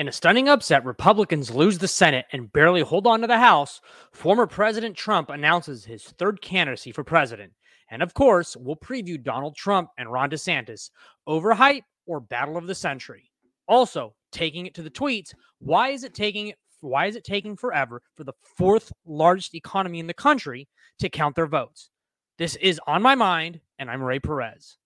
In a stunning upset, Republicans lose the Senate and barely hold on to the House. Former President Trump announces his third candidacy for president. And of course, we'll preview Donald Trump and Ron DeSantis. Overhype or battle of the century? Also, taking it to the tweets, why is it taking why is it taking forever for the fourth largest economy in the country to count their votes? This is on my mind, and I'm Ray Perez.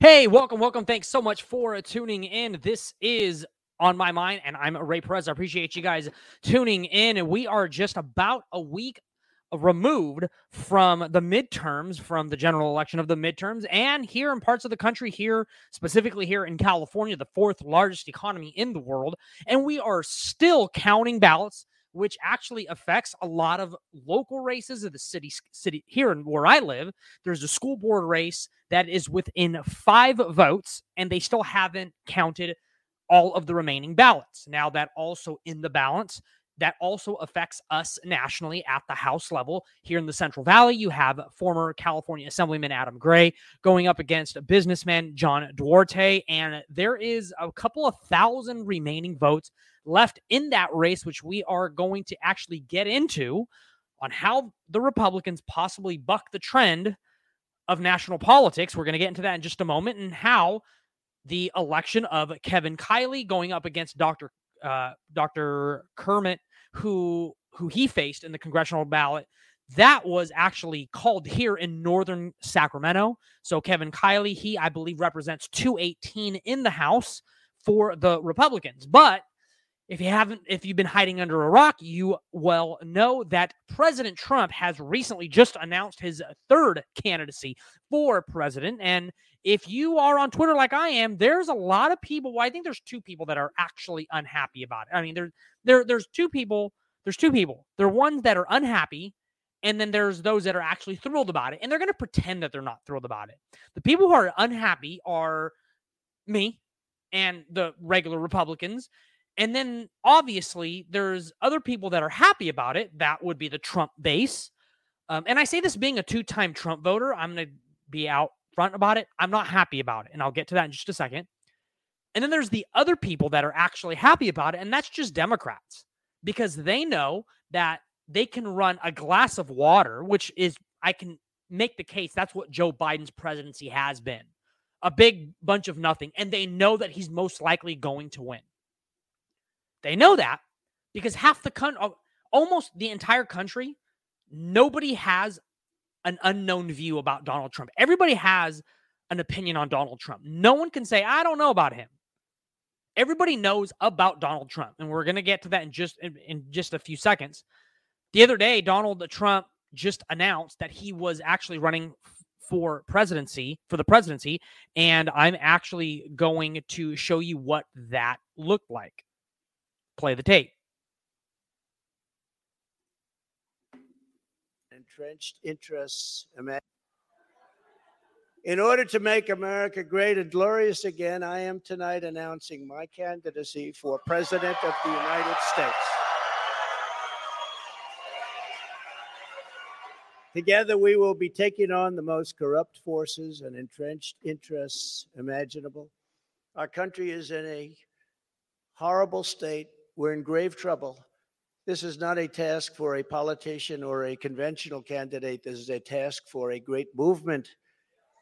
Hey, welcome, welcome. Thanks so much for tuning in. This is on my mind, and I'm Ray Perez. I appreciate you guys tuning in. And we are just about a week removed from the midterms, from the general election of the midterms, and here in parts of the country, here specifically here in California, the fourth largest economy in the world, and we are still counting ballots which actually affects a lot of local races of the city city here and where I live. There's a school board race that is within five votes, and they still haven't counted all of the remaining ballots. Now that also in the balance, that also affects us nationally at the House level. Here in the Central Valley, you have former California Assemblyman Adam Gray going up against businessman John Duarte, and there is a couple of thousand remaining votes left in that race, which we are going to actually get into on how the Republicans possibly buck the trend of national politics. We're going to get into that in just a moment, and how the election of Kevin Kiley going up against Dr. Uh, Dr. Kermit, who who he faced in the congressional ballot, that was actually called here in northern Sacramento. So Kevin Kiley, he I believe represents 218 in the House for the Republicans, but if you haven't, if you've been hiding under a rock, you well know that President Trump has recently just announced his third candidacy for president. And if you are on Twitter like I am, there's a lot of people. Well, I think there's two people that are actually unhappy about it. I mean, there, there, there's two people. There's two people. There are ones that are unhappy, and then there's those that are actually thrilled about it, and they're going to pretend that they're not thrilled about it. The people who are unhappy are me and the regular Republicans and then obviously there's other people that are happy about it. That would be the Trump base. Um, and I say this being a two time Trump voter, I'm going to be out front about it. I'm not happy about it. And I'll get to that in just a second. And then there's the other people that are actually happy about it. And that's just Democrats because they know that they can run a glass of water, which is, I can make the case that's what Joe Biden's presidency has been a big bunch of nothing. And they know that he's most likely going to win. They know that because half the country, almost the entire country, nobody has an unknown view about Donald Trump. Everybody has an opinion on Donald Trump. No one can say, I don't know about him. Everybody knows about Donald Trump. And we're going to get to that in just in, in just a few seconds. The other day, Donald Trump just announced that he was actually running for presidency for the presidency and i'm actually going to show you what that looked like Play the tape. Entrenched interests. In order to make America great and glorious again, I am tonight announcing my candidacy for President of the United States. Together, we will be taking on the most corrupt forces and entrenched interests imaginable. Our country is in a horrible state we're in grave trouble. This is not a task for a politician or a conventional candidate. This is a task for a great movement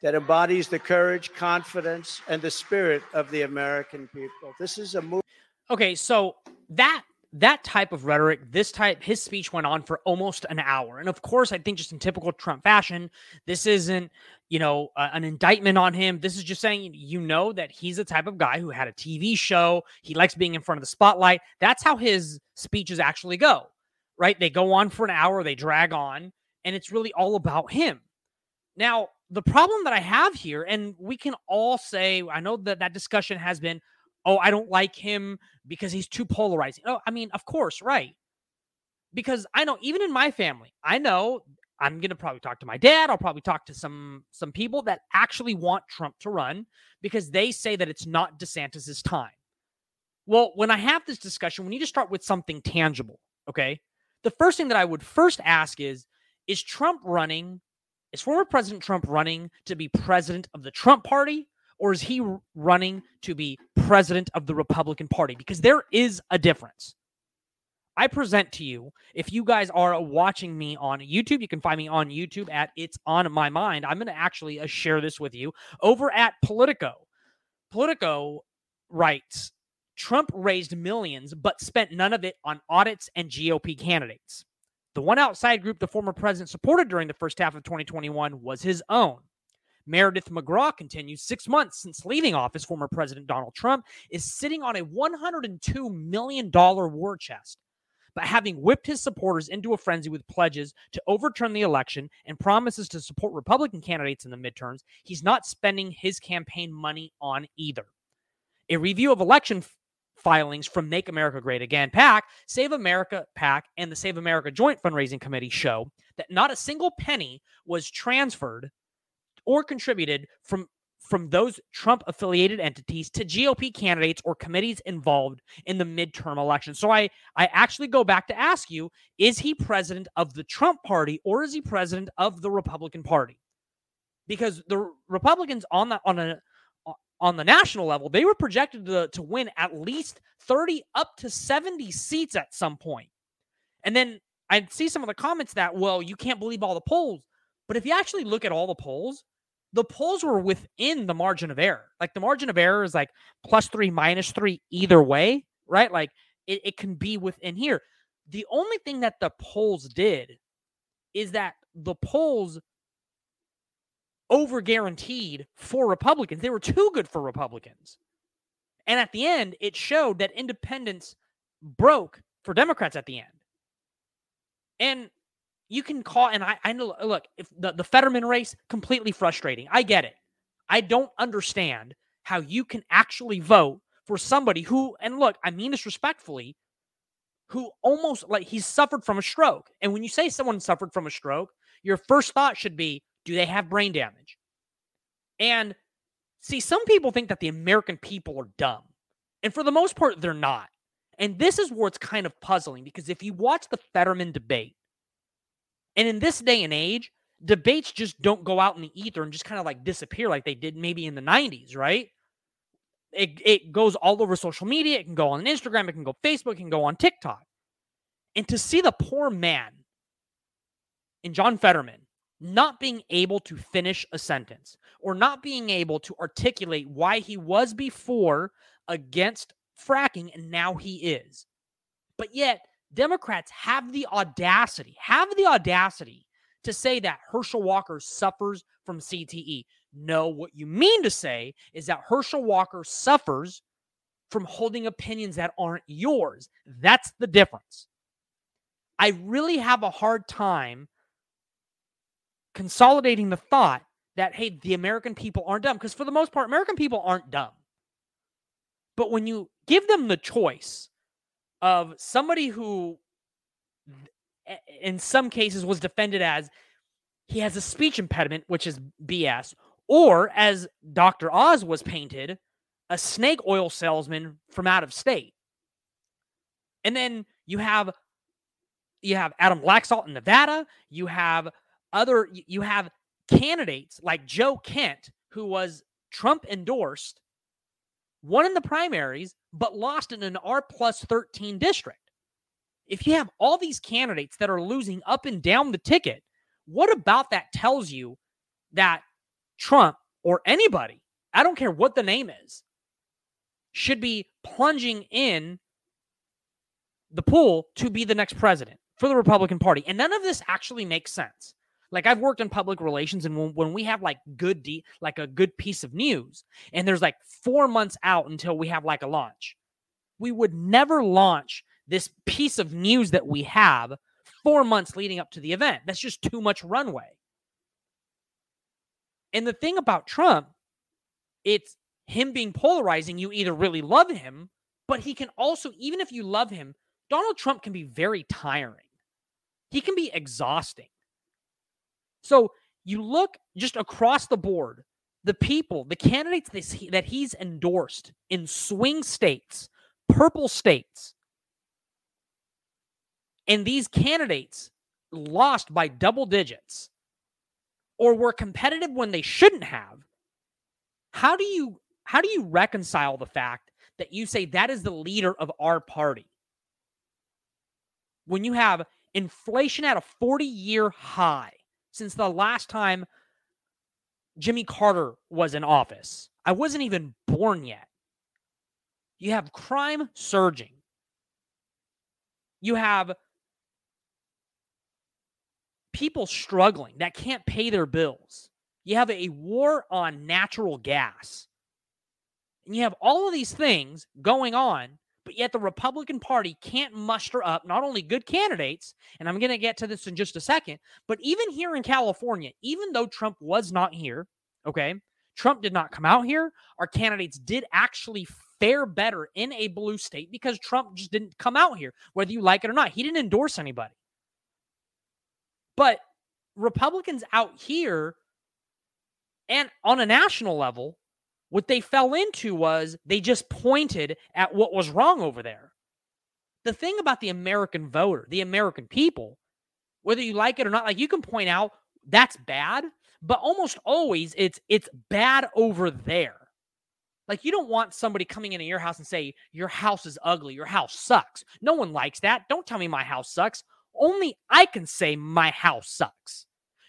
that embodies the courage, confidence, and the spirit of the American people. This is a movement. Okay, so that that type of rhetoric, this type, his speech went on for almost an hour. And of course, I think just in typical Trump fashion, this isn't, you know, uh, an indictment on him. This is just saying, you know, that he's the type of guy who had a TV show. He likes being in front of the spotlight. That's how his speeches actually go, right? They go on for an hour, they drag on, and it's really all about him. Now, the problem that I have here, and we can all say, I know that that discussion has been, oh, I don't like him because he's too polarizing. Oh, I mean, of course, right. Because I know even in my family, I know I'm going to probably talk to my dad, I'll probably talk to some some people that actually want Trump to run because they say that it's not DeSantis's time. Well, when I have this discussion, we need to start with something tangible, okay? the first thing that I would first ask is is Trump running is former President Trump running to be president of the Trump party or is he running to be president of the Republican Party? Because there is a difference. I present to you, if you guys are watching me on YouTube, you can find me on YouTube at It's On My Mind. I'm going to actually uh, share this with you over at Politico. Politico writes Trump raised millions, but spent none of it on audits and GOP candidates. The one outside group the former president supported during the first half of 2021 was his own. Meredith McGraw continues six months since leaving office, former President Donald Trump is sitting on a $102 million war chest. But having whipped his supporters into a frenzy with pledges to overturn the election and promises to support Republican candidates in the midterms, he's not spending his campaign money on either. A review of election filings from Make America Great Again PAC, Save America PAC, and the Save America Joint Fundraising Committee show that not a single penny was transferred or contributed from from those Trump affiliated entities to GOP candidates or committees involved in the midterm election. So I I actually go back to ask you, is he president of the Trump party or is he president of the Republican Party? Because the Republicans on the on a on the national level, they were projected to, to win at least 30 up to 70 seats at some point. And then I see some of the comments that, well, you can't believe all the polls. But if you actually look at all the polls, the polls were within the margin of error. Like the margin of error is like plus three, minus three, either way, right? Like it, it can be within here. The only thing that the polls did is that the polls over guaranteed for Republicans. They were too good for Republicans. And at the end, it showed that independents broke for Democrats at the end. And you can call, and I, I know, look, if the, the Fetterman race, completely frustrating. I get it. I don't understand how you can actually vote for somebody who, and look, I mean this respectfully, who almost like he's suffered from a stroke. And when you say someone suffered from a stroke, your first thought should be, do they have brain damage? And see, some people think that the American people are dumb. And for the most part, they're not. And this is where it's kind of puzzling because if you watch the Fetterman debate, and in this day and age, debates just don't go out in the ether and just kind of like disappear like they did maybe in the 90s, right? It, it goes all over social media. It can go on Instagram. It can go Facebook. It can go on TikTok. And to see the poor man in John Fetterman not being able to finish a sentence or not being able to articulate why he was before against fracking and now he is. But yet, Democrats have the audacity, have the audacity to say that Herschel Walker suffers from CTE. No, what you mean to say is that Herschel Walker suffers from holding opinions that aren't yours. That's the difference. I really have a hard time consolidating the thought that, hey, the American people aren't dumb. Because for the most part, American people aren't dumb. But when you give them the choice of somebody who, in some cases, was defended as he has a speech impediment, which is BS, or as Dr. Oz was painted, a snake oil salesman from out of state. And then you have you have Adam Laxalt in Nevada, you have other you have candidates like Joe Kent, who was Trump endorsed, won in the primaries, but lost in an R plus 13 district. If you have all these candidates that are losing up and down the ticket, what about that tells you that Trump or anybody, I don't care what the name is, should be plunging in the pool to be the next president for the Republican Party? And none of this actually makes sense. Like I've worked in public relations, and when, when we have like good, de- like a good piece of news, and there's like four months out until we have like a launch, we would never launch this piece of news that we have four months leading up to the event. That's just too much runway. And the thing about Trump, it's him being polarizing. You either really love him, but he can also, even if you love him, Donald Trump can be very tiring. He can be exhausting. So you look just across the board, the people, the candidates that he's endorsed in swing states, purple states, and these candidates lost by double digits or were competitive when they shouldn't have, how do you how do you reconcile the fact that you say that is the leader of our party? When you have inflation at a 40 year high since the last time Jimmy Carter was in office. I wasn't even born yet. You have crime surging. You have people struggling that can't pay their bills. You have a war on natural gas. And you have all of these things going on, but yet the Republican Party can't muster up not only good candidates, and I'm going to get to this in just a second, but even here in California, even though Trump was not here, okay, Trump did not come out here. Our candidates did actually fare better in a blue state because Trump just didn't come out here, whether you like it or not. He didn't endorse anybody. But Republicans out here and on a national level, what they fell into was they just pointed at what was wrong over there. The thing about the American voter, the American people, whether you like it or not, like you can point out that's bad, but almost always it's it's bad over there. Like you don't want somebody coming into your house and say your house is ugly, your house sucks. No one likes that. Don't tell me my house sucks. Only I can say my house sucks.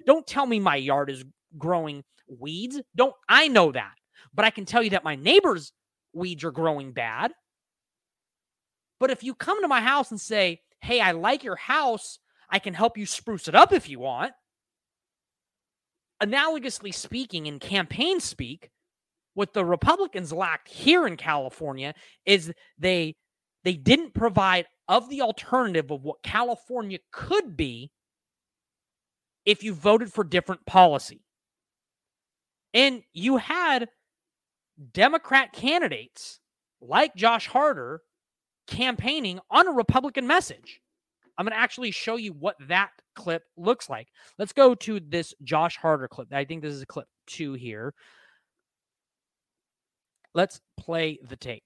Don't tell me my yard is growing weeds. Don't I know that. But I can tell you that my neighbor's weeds are growing bad. But if you come to my house and say, "Hey, I like your house. I can help you spruce it up if you want." Analogously speaking in campaign speak, what the Republicans lacked here in California is they they didn't provide of the alternative of what California could be if you voted for different policy. And you had Democrat candidates like Josh Harder campaigning on a Republican message. I'm going to actually show you what that clip looks like. Let's go to this Josh Harder clip. I think this is a clip two here. Let's play the tape.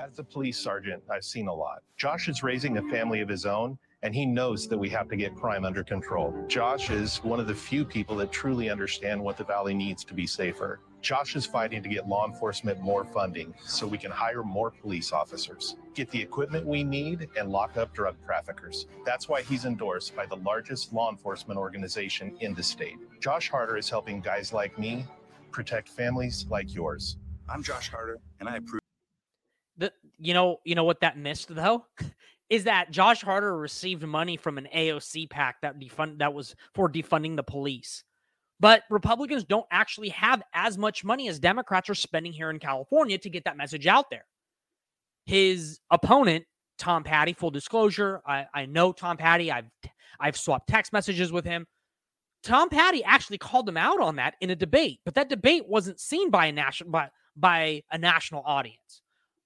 As a police sergeant, I've seen a lot. Josh is raising a family of his own, and he knows that we have to get crime under control. Josh is one of the few people that truly understand what the Valley needs to be safer. Josh is fighting to get law enforcement more funding so we can hire more police officers, get the equipment we need, and lock up drug traffickers. That's why he's endorsed by the largest law enforcement organization in the state. Josh Harder is helping guys like me protect families like yours. I'm Josh Harder, and I approve the you know you know what that missed though is that Josh Harder received money from an AOC PAC that defund that was for defunding the police. But Republicans don't actually have as much money as Democrats are spending here in California to get that message out there. His opponent, Tom Patti, full disclosure, I, I know Tom Patti. I've I've swapped text messages with him. Tom Patti actually called him out on that in a debate, but that debate wasn't seen by a national by, by a national audience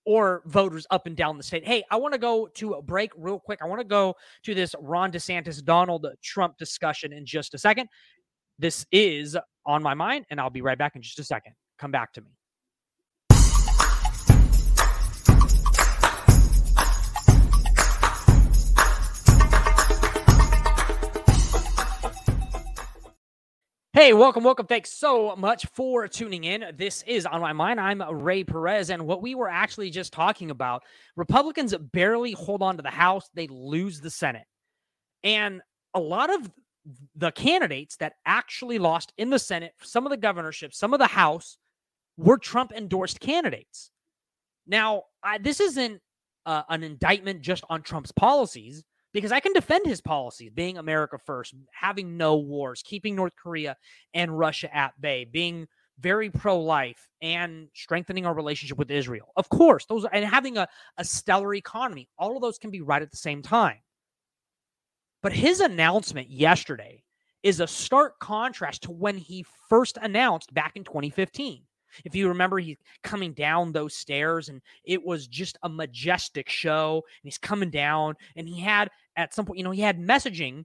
or voters up and down the state. Hey, I want to go to a break real quick. I want to go to this Ron DeSantis Donald Trump discussion in just a second. This is on my mind, and I'll be right back in just a second. Come back to me. Hey, welcome, welcome. Thanks so much for tuning in. This is On My Mind. I'm Ray Perez. And what we were actually just talking about Republicans barely hold on to the House, they lose the Senate. And a lot of the candidates that actually lost in the Senate, some of the governorships, some of the House were Trump endorsed candidates. Now, I, this isn't uh, an indictment just on Trump's policies because I can defend his policies, being America first, having no wars, keeping North Korea and Russia at bay, being very pro-life and strengthening our relationship with Israel. Of course, those and having a, a stellar economy, all of those can be right at the same time. But his announcement yesterday is a stark contrast to when he first announced back in 2015. If you remember, he's coming down those stairs and it was just a majestic show. And he's coming down and he had, at some point, you know, he had messaging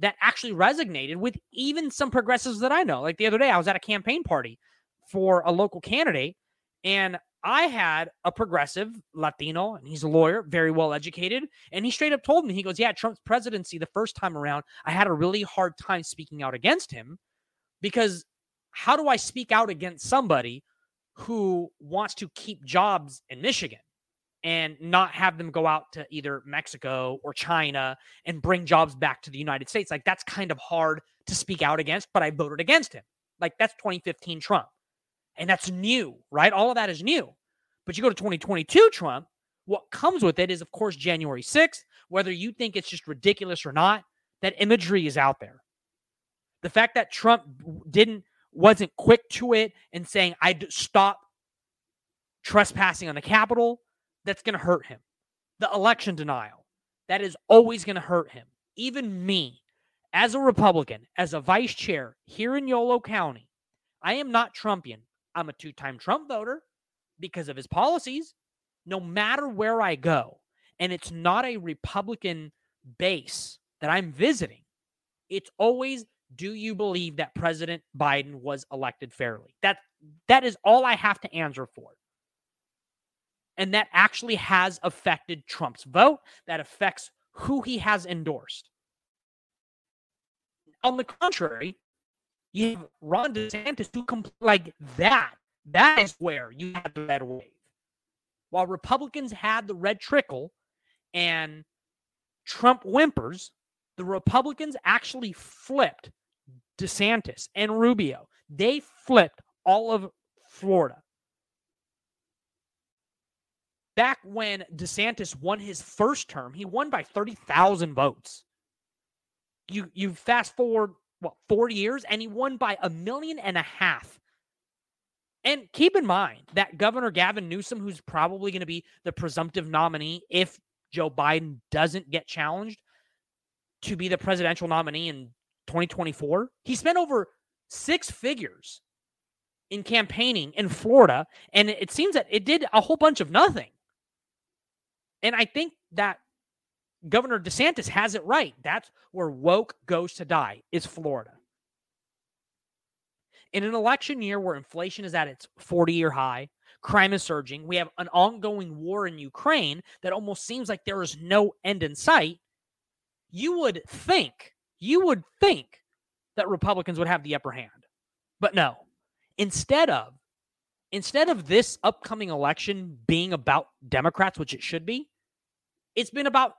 that actually resonated with even some progressives that I know. Like the other day, I was at a campaign party for a local candidate and I had a progressive Latino, and he's a lawyer, very well educated. And he straight up told me, he goes, Yeah, Trump's presidency, the first time around, I had a really hard time speaking out against him because how do I speak out against somebody who wants to keep jobs in Michigan and not have them go out to either Mexico or China and bring jobs back to the United States? Like, that's kind of hard to speak out against, but I voted against him. Like, that's 2015 Trump. And that's new, right? All of that is new. But you go to 2022 Trump, what comes with it is, of course, January 6th, whether you think it's just ridiculous or not, that imagery is out there. The fact that Trump didn't, wasn't quick to it and saying, I'd stop trespassing on the Capitol, that's going to hurt him. The election denial, that is always going to hurt him. Even me, as a Republican, as a vice chair here in Yolo County, I am not Trumpian. I'm a two time Trump voter because of his policies, no matter where I go. And it's not a Republican base that I'm visiting. It's always do you believe that President Biden was elected fairly? That that is all I have to answer for. And that actually has affected Trump's vote. That affects who he has endorsed. On the contrary, you have Ron DeSantis who compl- like that. That is where you had the red wave. While Republicans had the red trickle and Trump whimpers, the Republicans actually flipped DeSantis and Rubio. They flipped all of Florida. Back when DeSantis won his first term, he won by 30,000 votes. You you fast forward what, 4 years and he won by a million and a half and keep in mind that Governor Gavin Newsom, who's probably going to be the presumptive nominee if Joe Biden doesn't get challenged to be the presidential nominee in 2024, he spent over six figures in campaigning in Florida. And it seems that it did a whole bunch of nothing. And I think that Governor DeSantis has it right. That's where woke goes to die, is Florida in an election year where inflation is at its 40 year high, crime is surging, we have an ongoing war in Ukraine that almost seems like there is no end in sight, you would think, you would think that Republicans would have the upper hand. But no. Instead of instead of this upcoming election being about Democrats, which it should be, it's been about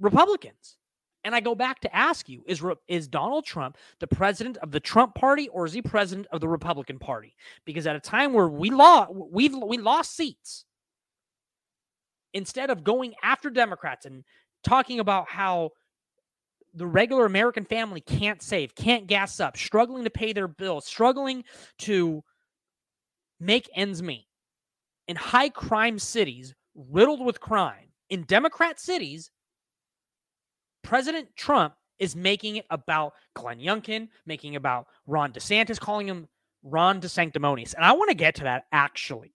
Republicans. And I go back to ask you: Is is Donald Trump the president of the Trump Party, or is he president of the Republican Party? Because at a time where we lost, we've we lost seats. Instead of going after Democrats and talking about how the regular American family can't save, can't gas up, struggling to pay their bills, struggling to make ends meet in high crime cities riddled with crime, in Democrat cities, President Trump is making it about Glenn Youngkin, making about Ron DeSantis, calling him Ron DeSanctimonious. And I want to get to that actually.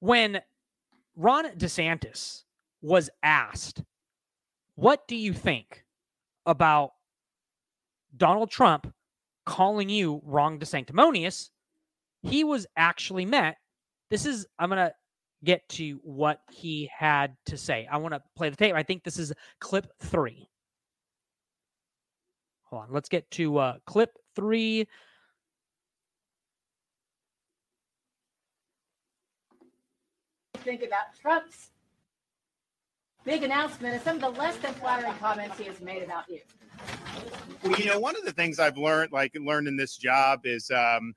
When Ron DeSantis was asked, What do you think about Donald Trump calling you Ron DeSanctimonious? He was actually met. This is, I'm going to get to what he had to say. I want to play the tape. I think this is clip three. Hold on. Let's get to uh, clip three. Think about Trump's big announcement and some of the less than flattering comments he has made about you. Well, you know, one of the things I've learned, like learned in this job, is um,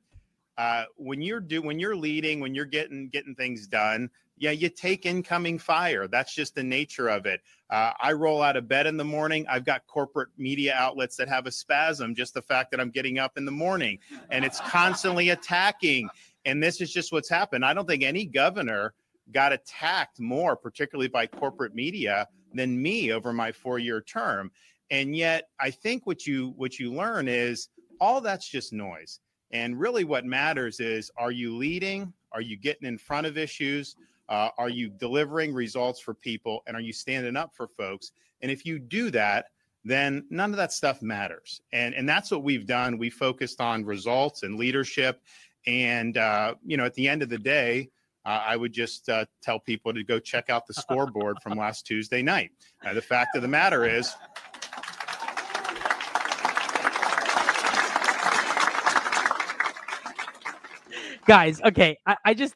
uh, when you're do when you're leading, when you're getting getting things done, yeah, you take incoming fire. That's just the nature of it. Uh, I roll out of bed in the morning. I've got corporate media outlets that have a spasm. Just the fact that I'm getting up in the morning and it's constantly attacking. And this is just what's happened. I don't think any governor got attacked more, particularly by corporate media, than me over my four-year term. And yet, I think what you what you learn is all that's just noise and really, what matters is are you leading? Are you getting in front of issues? Uh, are you delivering results for people? And are you standing up for folks? And if you do that, then none of that stuff matters. And, and that's what we've done. We focused on results and leadership. And uh, you know, at the end of the day, uh, I would just uh, tell people to go check out the scoreboard from last Tuesday night. Uh, the fact of the matter is, guys okay i, I just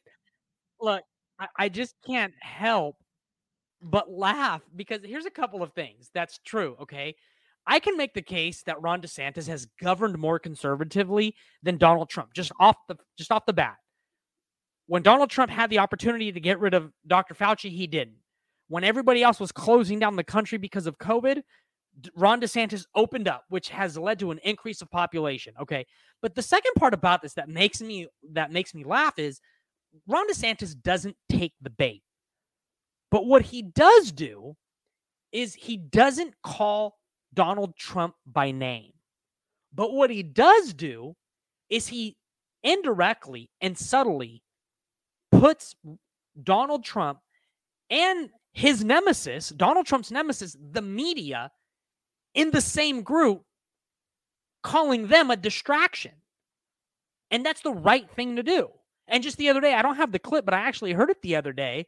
look I, I just can't help but laugh because here's a couple of things that's true okay? I can make the case that ron desantis has governed more conservatively than donald trump just off the just off the bat. When donald trump had the opportunity to get rid of dr fauci he didn't. When everybody else was closing down the country because of covid ron desantis opened up which has led to an increase of population okay but the second part about this that makes me that makes me laugh is Ron DeSantis doesn't take the bait. But what he does do is he doesn't call Donald Trump by name. But what he does do is he indirectly and subtly puts Donald Trump and his nemesis, Donald Trump's nemesis, the media, in the same group calling them a distraction. And that's the right thing to do. And just the other day, I don't have the clip, but I actually heard it the other day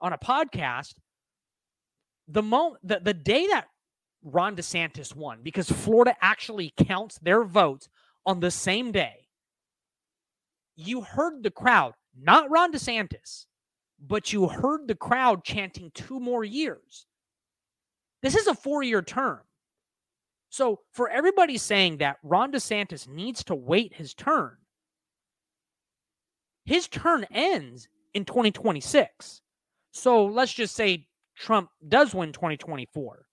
on a podcast. The moment the, the day that Ron DeSantis won, because Florida actually counts their votes on the same day, you heard the crowd, not Ron DeSantis, but you heard the crowd chanting two more years. This is a four year term. So, for everybody saying that Ron DeSantis needs to wait his turn, his turn ends in 2026. So, let's just say Trump does win 2024.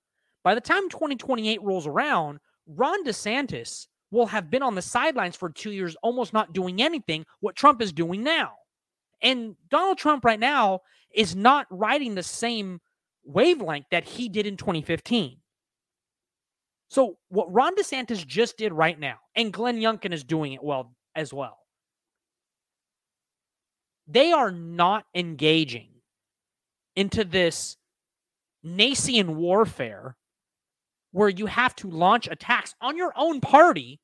By the time 2028 rolls around, Ron DeSantis will have been on the sidelines for two years, almost not doing anything, what Trump is doing now. And Donald Trump right now is not riding the same wavelength that he did in 2015. So what Ron DeSantis just did right now, and Glenn Youngkin is doing it well as well. They are not engaging into this Nacian warfare where you have to launch attacks on your own party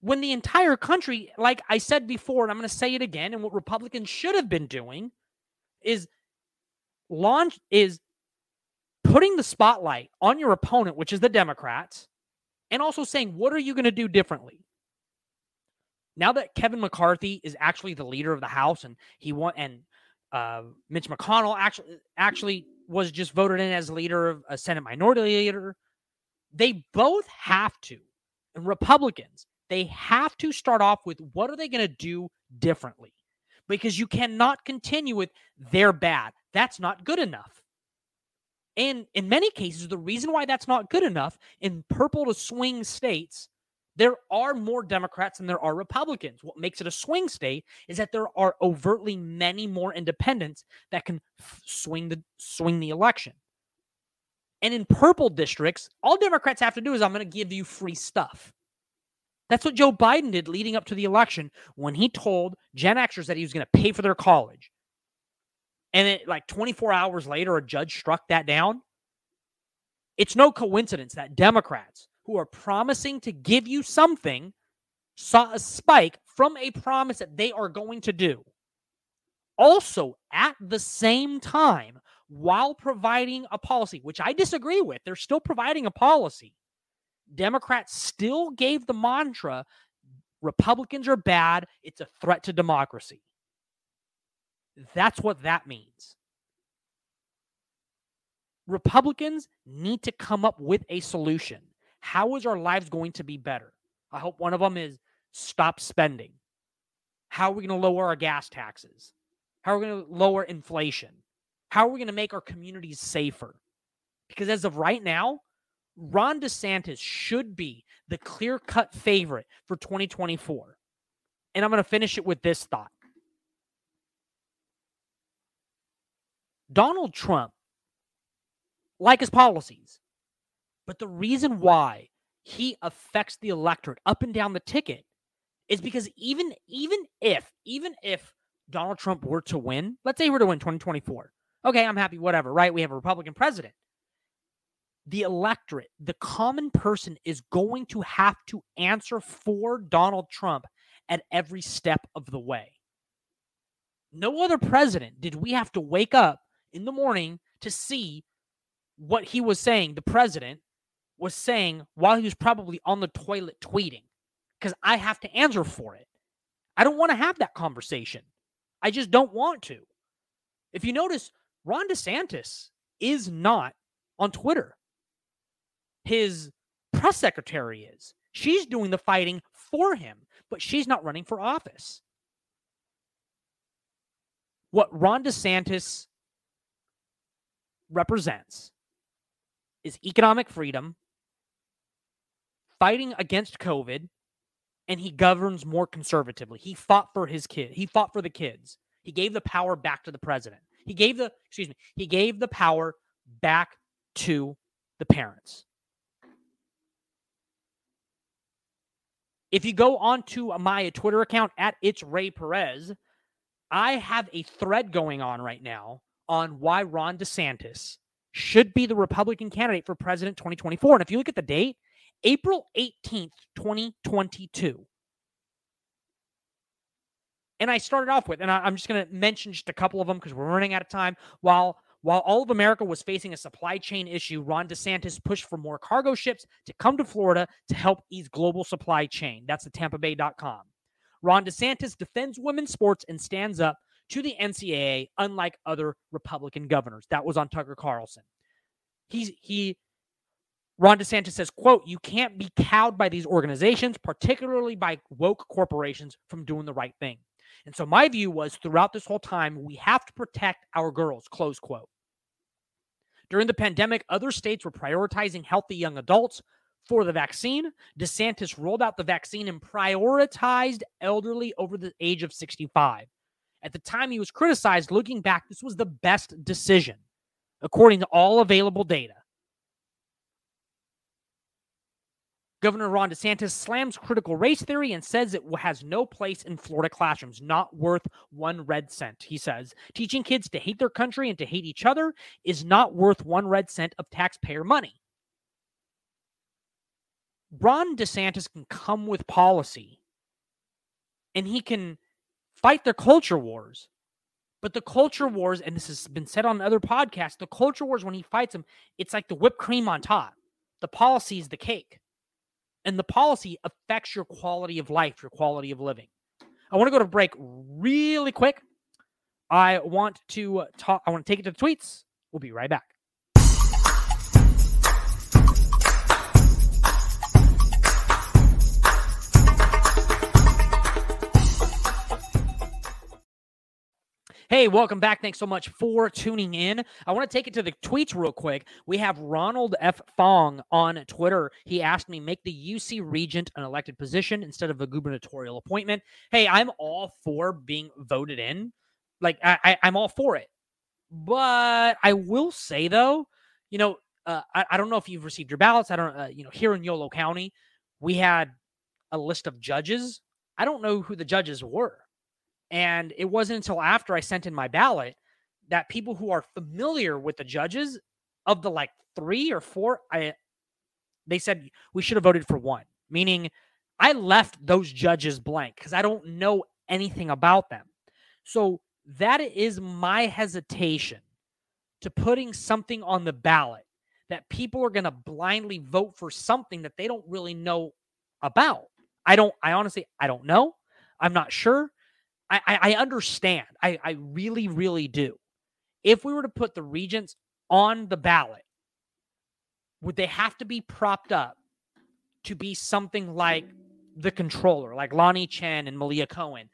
when the entire country, like I said before, and I'm going to say it again, and what Republicans should have been doing is launch is putting the spotlight on your opponent, which is the Democrats, and also saying, what are you going to do differently? Now that Kevin McCarthy is actually the leader of the House and he won, and uh, Mitch McConnell actually actually was just voted in as leader of a Senate minority leader, they both have to, and Republicans, they have to start off with what are they going to do differently? Because you cannot continue with they're bad. That's not good enough. And in many cases, the reason why that's not good enough in purple to swing states, there are more Democrats than there are Republicans. What makes it a swing state is that there are overtly many more independents that can swing the swing the election. And in purple districts, all Democrats have to do is I'm going to give you free stuff. That's what Joe Biden did leading up to the election when he told Gen Xers that he was going to pay for their college. And then, like 24 hours later, a judge struck that down. It's no coincidence that Democrats who are promising to give you something saw a spike from a promise that they are going to do. Also, at the same time, while providing a policy, which I disagree with, they're still providing a policy. Democrats still gave the mantra Republicans are bad, it's a threat to democracy. That's what that means. Republicans need to come up with a solution. How is our lives going to be better? I hope one of them is stop spending. How are we going to lower our gas taxes? How are we going to lower inflation? How are we going to make our communities safer? Because as of right now, Ron DeSantis should be the clear cut favorite for 2024. And I'm going to finish it with this thought Donald Trump, like his policies, but the reason why he affects the electorate up and down the ticket is because even even if even if Donald Trump were to win, let's say he were to win 2024. Okay, I'm happy, whatever, right? We have a Republican president. The electorate, the common person is going to have to answer for Donald Trump at every step of the way. No other president did we have to wake up in the morning to see what he was saying, the president was saying while he was probably on the toilet tweeting, because I have to answer for it. I don't want to have that conversation. I just don't want to. If you notice, Ron DeSantis is not on Twitter. His press secretary is. She's doing the fighting for him, but she's not running for office. What Ron DeSantis represents is economic freedom, fighting against COVID, and he governs more conservatively. He fought for his kid. He fought for the kids. He gave the power back to the president. He gave the, excuse me, he gave the power back to the parents. If you go onto my Twitter account at it's Ray Perez, I have a thread going on right now on why Ron DeSantis should be the Republican candidate for president 2024. And if you look at the date, April 18th, 2022. And I started off with, and I, am just going to mention just a couple of them because we're running out of time. While while all of America was facing a supply chain issue, Ron DeSantis pushed for more cargo ships to come to Florida to help ease global supply chain. That's the TampaBay.com. Ron DeSantis defends women's sports and stands up to the NCAA, unlike other Republican governors. That was on Tucker Carlson. He's he Ron DeSantis says, quote, you can't be cowed by these organizations, particularly by woke corporations, from doing the right thing. And so my view was throughout this whole time, we have to protect our girls, close quote. During the pandemic, other states were prioritizing healthy young adults for the vaccine. DeSantis rolled out the vaccine and prioritized elderly over the age of 65. At the time he was criticized, looking back, this was the best decision, according to all available data. Governor Ron DeSantis slams critical race theory and says it has no place in Florida classrooms, not worth one red cent. He says teaching kids to hate their country and to hate each other is not worth one red cent of taxpayer money. Ron DeSantis can come with policy and he can fight their culture wars. But the culture wars, and this has been said on other podcasts, the culture wars, when he fights them, it's like the whipped cream on top. The policy is the cake. And the policy affects your quality of life, your quality of living. I want to go to break really quick. I want to talk, I want to take it to the tweets. We'll be right back. Hey, welcome back. Thanks so much for tuning in. I want to take it to the tweets real quick. We have Ronald F. Fong on Twitter. He asked me, make the UC Regent an elected position instead of a gubernatorial appointment. Hey, I'm all for being voted in. Like, I, I, I'm all for it. But I will say, though, you know, uh, I, I don't know if you've received your ballots. I don't, uh, you know, here in Yolo County, we had a list of judges. I don't know who the judges were. And it wasn't until after I sent in my ballot that people who are familiar with the judges of the like three or four, I they said we should have voted for one, meaning I left those judges blank because I don't know anything about them. So that is my hesitation to putting something on the ballot that people are going to blindly vote for something that they don't really know about. I don't, I honestly, I don't know. I'm not sure. I, I understand. I, I really, really do. If we were to put the regents on the ballot, would they have to be propped up to be something like the controller, like Lanhee Chen and Malia Cohen?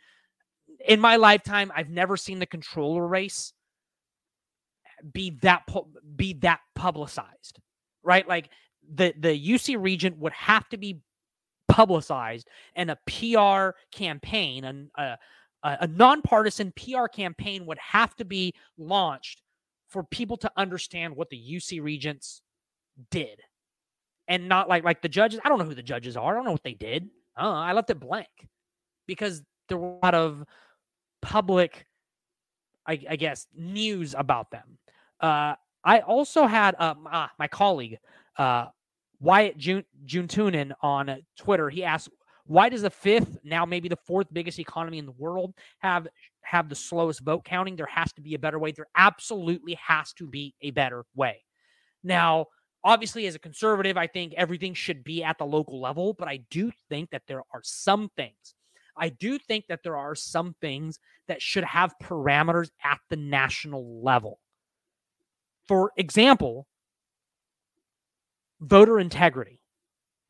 In my lifetime, I've never seen the controller race be that be that publicized, right? Like the the UC regent would have to be publicized and a PR campaign and a, a, nonpartisan PR campaign would have to be launched for people to understand what the UC regents did and not like like the judges. I don't know who the judges are. I don't know what they did. Uh, I left it blank because there were a lot of public, I, I guess, news about them. Uh, I also had uh, my, my colleague uh, Wyatt June Tunin on Twitter. He asked, Why does the fifth, now maybe the fourth biggest economy in the world, have have the slowest vote counting? There has to be a better way. There absolutely has to be a better way. Now, obviously, as a conservative, I think everything should be at the local level, but I do think that there are some things. I do think that there are some things that should have parameters at the national level. For example, voter integrity.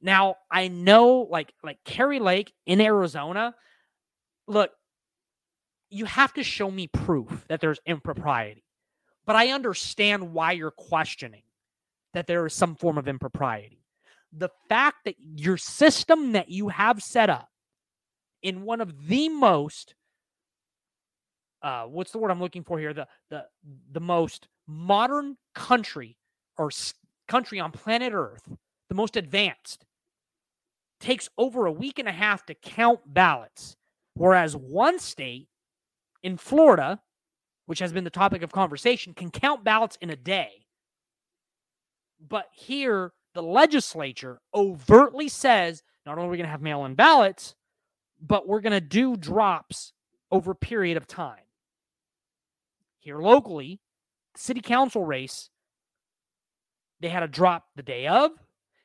Now, I know like like Kari Lake in Arizona, look, you have to show me proof that there's impropriety. But I understand why you're questioning that there is some form of impropriety. The fact that your system that you have set up in one of the most uh what's the word I'm looking for here the the the most modern country or country on planet earth the most advanced takes over a week and a half to count ballots whereas one state in Florida which has been the topic of conversation can count ballots in a day but here the legislature overtly says not only are we going to have mail-in ballots but we're going to do drops over a period of time. Here locally, city council race, they had a drop the day of,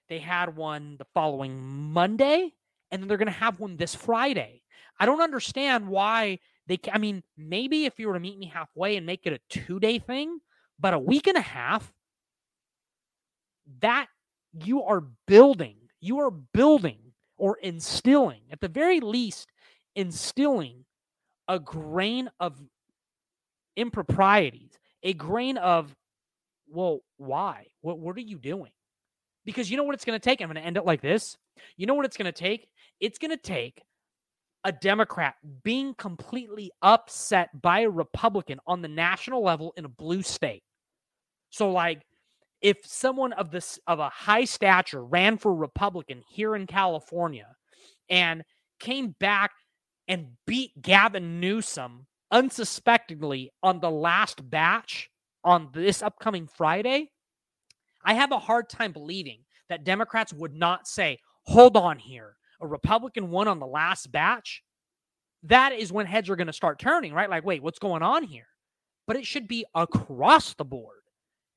they had one the following Monday, and then they're going to have one this Friday. I don't understand why they, I mean, maybe if you were to meet me halfway and make it a two day thing, but a week and a half, that you are building, you are building or instilling, at the very least, instilling a grain of improprieties, a grain of, well, why? What, what are you doing? Because you know what it's going to take? I'm going to end it like this. You know what it's going to take? It's going to take a Democrat being completely upset by a Republican on the national level in a blue state. So, like, if someone of this of a high stature ran for Republican here in California and came back and beat Gavin Newsom unsuspectingly on the last batch on this upcoming Friday, I have a hard time believing that Democrats would not say, hold on here, a Republican won on the last batch. That is when heads are going to start turning, right? Like, wait, what's going on here? But it should be across the board.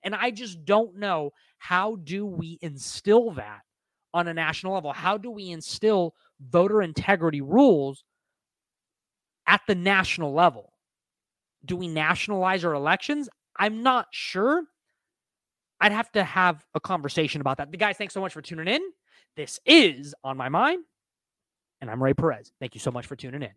And I just don't know how do we instill that on a national level? How do we instill voter integrity rules at the national level? Do we nationalize our elections? I'm not sure. I'd have to have a conversation about that. The guys, thanks so much for tuning in. This is On My Mind, and I'm Ray Perez. Thank you so much for tuning in.